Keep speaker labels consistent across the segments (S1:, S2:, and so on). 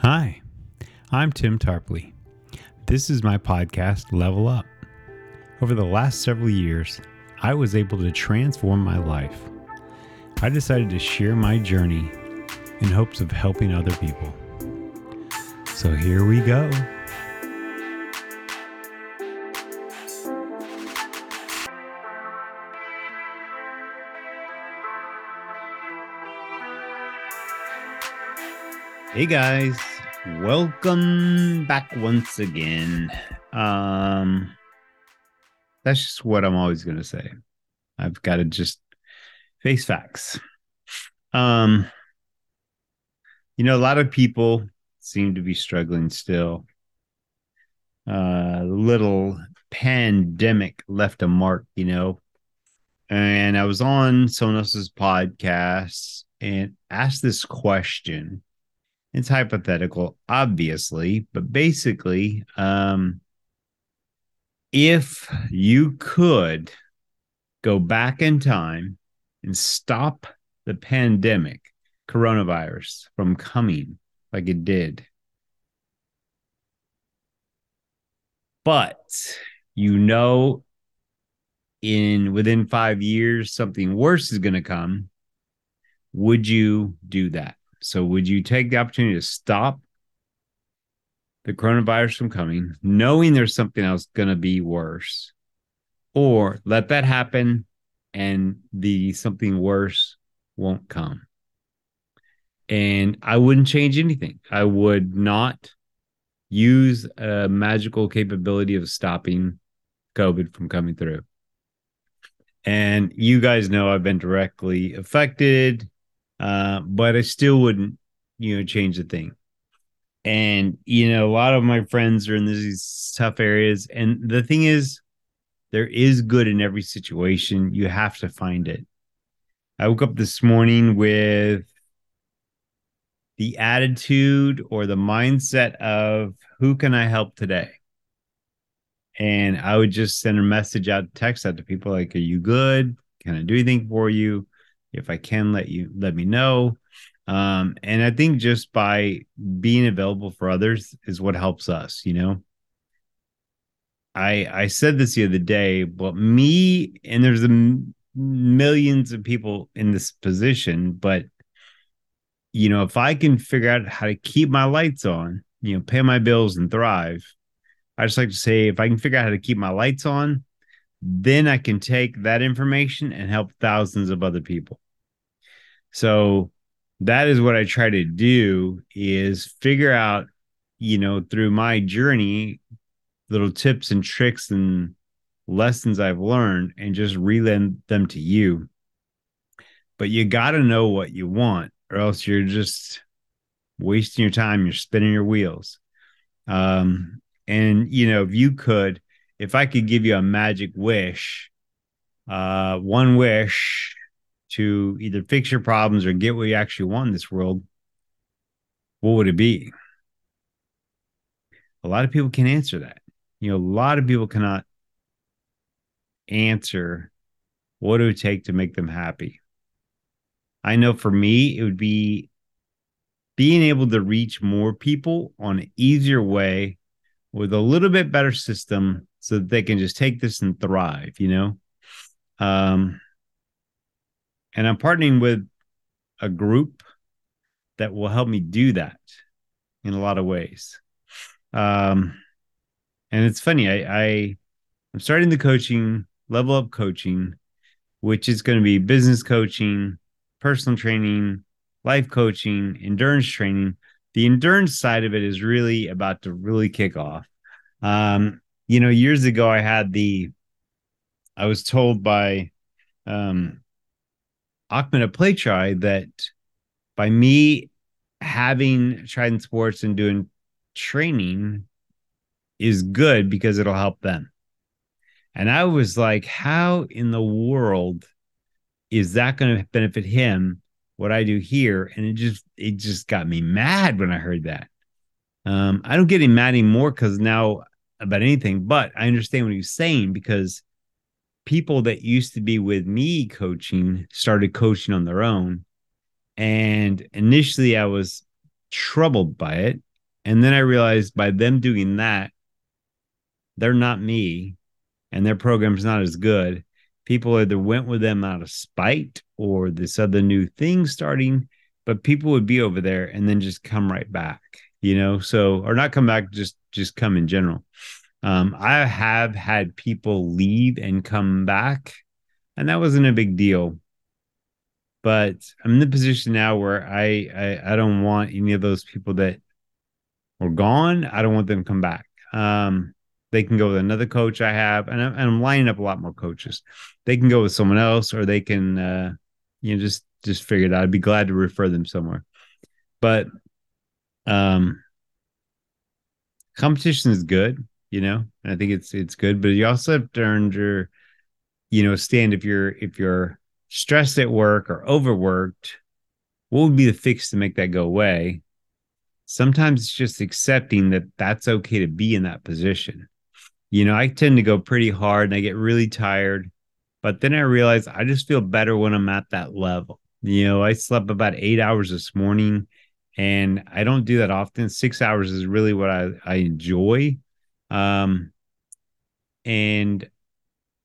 S1: Hi, I'm Tim Tarpley. This is my podcast, Level Up. Over the last several years, I was able to transform my life. I decided to share my journey in hopes of helping other people. So here we go. Hey guys, welcome back once again. Um that's just what I'm always going to say. I've got to just face facts. Um you know a lot of people seem to be struggling still. Uh little pandemic left a mark, you know. And I was on someone else's podcast and asked this question it's hypothetical, obviously, but basically, um, if you could go back in time and stop the pandemic, coronavirus, from coming like it did, but you know, in within five years, something worse is going to come, would you do that? So, would you take the opportunity to stop the coronavirus from coming, knowing there's something else going to be worse, or let that happen and the something worse won't come? And I wouldn't change anything. I would not use a magical capability of stopping COVID from coming through. And you guys know I've been directly affected uh, but I still wouldn't, you know, change the thing. And you know, a lot of my friends are in these tough areas, and the thing is, there is good in every situation. You have to find it. I woke up this morning with the attitude or the mindset of who can I help today? And I would just send a message out, text out to people like, Are you good? Can I do anything for you? If I can let you let me know. Um, and I think just by being available for others is what helps us, you know. I I said this the other day, but me and there's a m- millions of people in this position, but you know, if I can figure out how to keep my lights on, you know, pay my bills and thrive, I just like to say if I can figure out how to keep my lights on, then I can take that information and help thousands of other people. So that is what I try to do is figure out, you know, through my journey, little tips and tricks and lessons I've learned and just relay them to you. But you got to know what you want, or else you're just wasting your time. You're spinning your wheels. Um, and you know, if you could, if I could give you a magic wish, uh, one wish to either fix your problems or get what you actually want in this world, what would it be? A lot of people can answer that. You know, a lot of people cannot answer what it would take to make them happy. I know for me, it would be being able to reach more people on an easier way with a little bit better system so that they can just take this and thrive, you know? Um, and I'm partnering with a group that will help me do that in a lot of ways. Um, and it's funny, I, I I'm starting the coaching, level up coaching, which is going to be business coaching, personal training, life coaching, endurance training. The endurance side of it is really about to really kick off. Um, you know, years ago, I had the, I was told by um, Ahmed Aplaychai that by me having Trident Sports and doing training is good because it'll help them. And I was like, how in the world is that going to benefit him? What I do here, and it just it just got me mad when I heard that. Um, I don't get him mad anymore because now about anything, but I understand what he's saying because people that used to be with me coaching started coaching on their own. And initially I was troubled by it And then I realized by them doing that, they're not me and their program's not as good. People either went with them out of spite or this other new thing starting, but people would be over there and then just come right back, you know? So, or not come back, just, just come in general. Um, I have had people leave and come back, and that wasn't a big deal. But I'm in the position now where I, I I don't want any of those people that were gone. I don't want them to come back. Um, they can go with another coach I have, and I'm, and I'm lining up a lot more coaches. They can go with someone else, or they can, uh, you know, just just figure it out. I'd be glad to refer them somewhere. But um, competition is good you know? And i think it's it's good but you also have to earn your you know stand if you're if you're stressed at work or overworked what would be the fix to make that go away? Sometimes it's just accepting that that's okay to be in that position. You know i tend to go pretty hard and i get really tired but then i realize i just feel better when i'm at that level. You know i slept about eight hours this morning and i don't do that often. Six hours is really what i, I enjoy um, and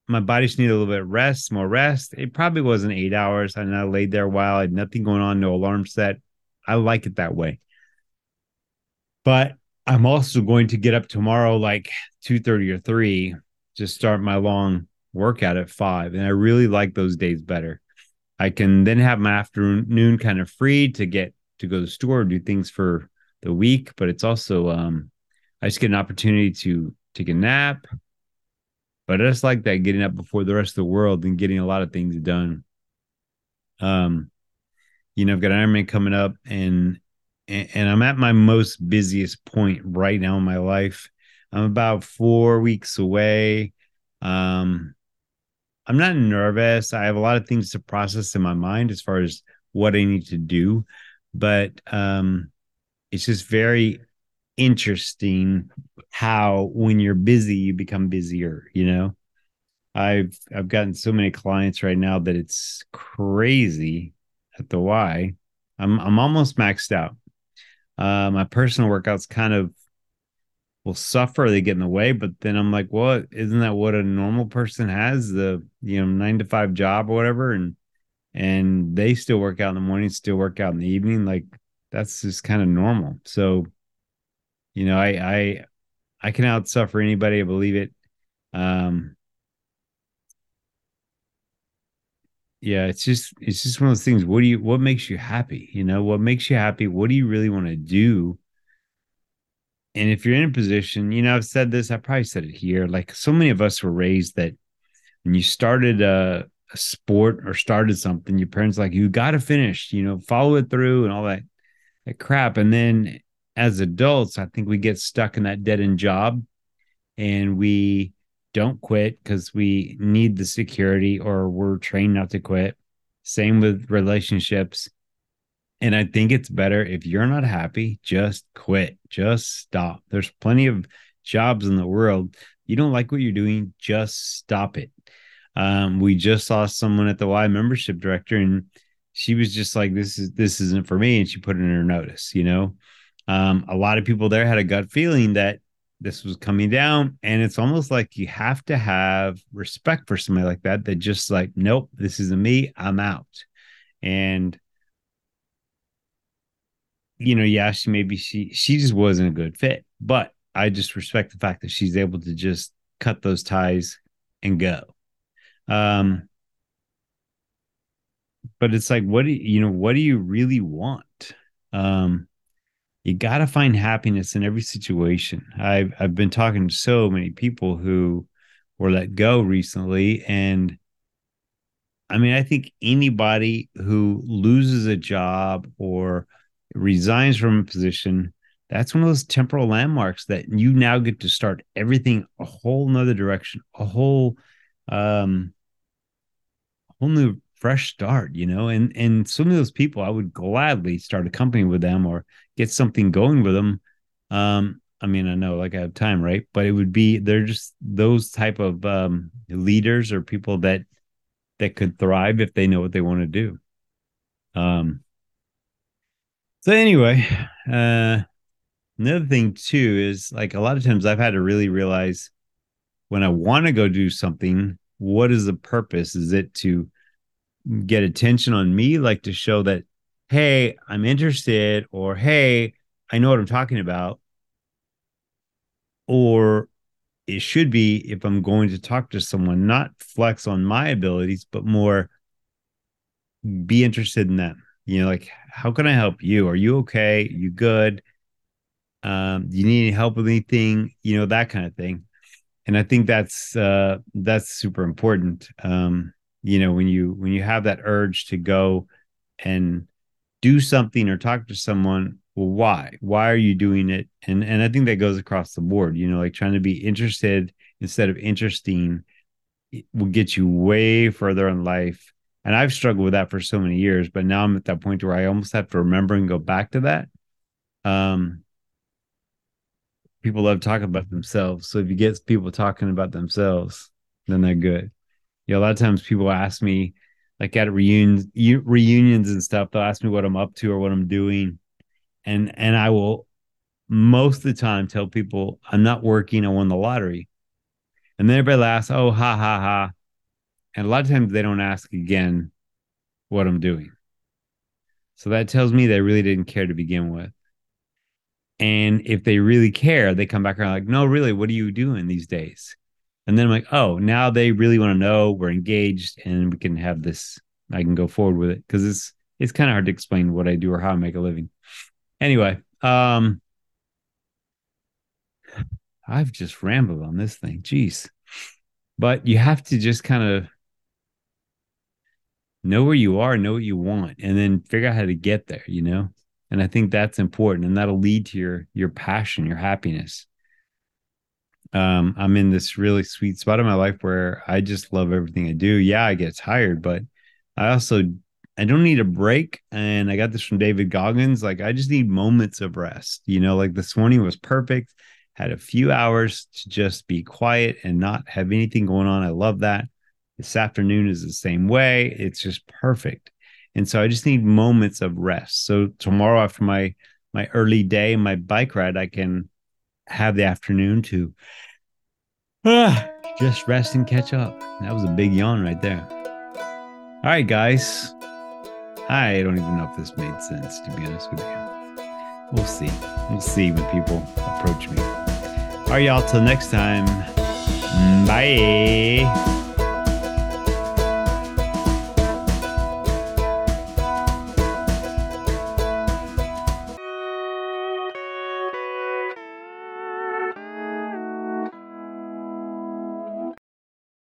S1: my body just needed a little bit of rest, more rest. It probably wasn't eight hours. And I laid there a while, I had nothing going on, no alarm set. I like it that way. But I'm also going to get up tomorrow like 2:30 or 3 to start my long workout at 5 and I really like those days better. I can then have my afternoon kind of free to get to go to the store do things for the week, but it's also um I just get an opportunity to take a nap. But I just like that getting up before the rest of the world and getting a lot of things done. Um, you know, I've got Ironman coming up and and I'm at my most busiest point right now in my life. I'm about four weeks away. Um, I'm not nervous. I have a lot of things to process in my mind as far as what I need to do, but um, it's just very interesting how when you're busy you become busier you know? I've i've gotten so many clients right now that it's crazy at the y. I'm i'm almost maxed out. Uh my personal workouts kind of will suffer they get in the way but then i'm like well isn't that what a normal person has the you know nine to five job or whatever? And and they still work out in the morning still work out in the evening like that's just kind of normal. So you know, I I I can outsuffer anybody. I believe it. Um, yeah, it's just it's just one of those things. What do you what makes you happy? You know, what makes you happy? What do you really want to do? And if you're in a position, you know, I've said this, I probably said it here. Like so many of us were raised that when you started a, a sport or started something, your parents like you got to finish, you know, follow it through and all that that crap. And then as adults, I think we get stuck in that dead end job and we don't quit because we need the security or we're trained not to quit. Same with relationships. And I think it's better if you're not happy, just quit, just stop. There's plenty of jobs in the world. You don't like what you're doing, just stop it. Um, we just saw someone at the Y membership director, and she was just like, "This is this isn't for me," and she put in her notice. You know, um, a lot of people there had a gut feeling that this was coming down and it's almost like you have to have respect for somebody like that that just like nope this isn't me i'm out. And you know yeah she maybe she she just wasn't a good fit but i just respect the fact that she's able to just cut those ties and go. Um but it's like what do you, you know what do you really want? Um you got to find happiness in every situation. I've I've been talking to so many people who were let go recently and I mean, I think anybody who loses a job or resigns from a position, that's one of those temporal landmarks that you now get to start everything a whole nother direction, a whole um whole new fresh start, you know. And and some of those people I would gladly start a company with them or get something going with them. Um, I mean, I know like I have time, right? But it would be they're just those type of um, leaders or people that that could thrive if they know what they want to do. Um. So anyway, uh, another thing too is like a lot of times I've had to really realize when I want to go do something, what is the purpose? Is it to get attention on me, like to show that, hey, I'm interested, or hey, I know what I'm talking about? Or it should be if I'm going to talk to someone, not flex on my abilities, but more be interested in them. You know, like, how can I help you? Are you okay? You good? Um, do you need any help with anything? You know, that kind of thing. And I think that's uh that's super important. Um, you know, when you when you have that urge to go and do something or talk to someone, well, why? Why are you doing it? And and I think that goes across the board, you know, like trying to be interested instead of interesting will get you way further in life. And I've struggled with that for so many years, but now I'm at that point where I almost have to remember and go back to that. Um, people love talking about themselves. So if you get people talking about themselves, then they're good. You know, a lot of times people ask me, like at reunions, reunions and stuff, they'll ask me what I'm up to or what I'm doing, and and I will most of the time tell people I'm not working. I won the lottery, and then everybody laughs. Oh, ha ha ha! And a lot of times they don't ask again what I'm doing. So that tells me they really didn't care to begin with. And if they really care, they come back around like, no, really, what are you doing these days? And then I'm like, oh, now they really want to know we're engaged and we can have this. I can go forward with it because it's it's kind of hard to explain what I do or how I make a living. Anyway, um, I've just rambled on this thing. Jeez. But you have to just kind of know where you are, know what you want, and then figure out how to get there, you know? and i think that's important and that'll lead to your your passion your happiness um i'm in this really sweet spot in my life where i just love everything i do. Yeah i get tired but i also i don't need a break and i got this from david goggins like i just need moments of rest you know like this morning was perfect had a few hours to just be quiet and not have anything going on. I love that. This afternoon is the same way. It's just perfect. And so I just need moments of rest. So tomorrow after my my early day, my bike ride, I can have the afternoon to uh, just rest and catch up. That was a big yawn right there. All right, guys. I don't even know if this made sense, to be honest with you. We'll see. We'll see when people approach me. All right, y'all. Till next time. Bye.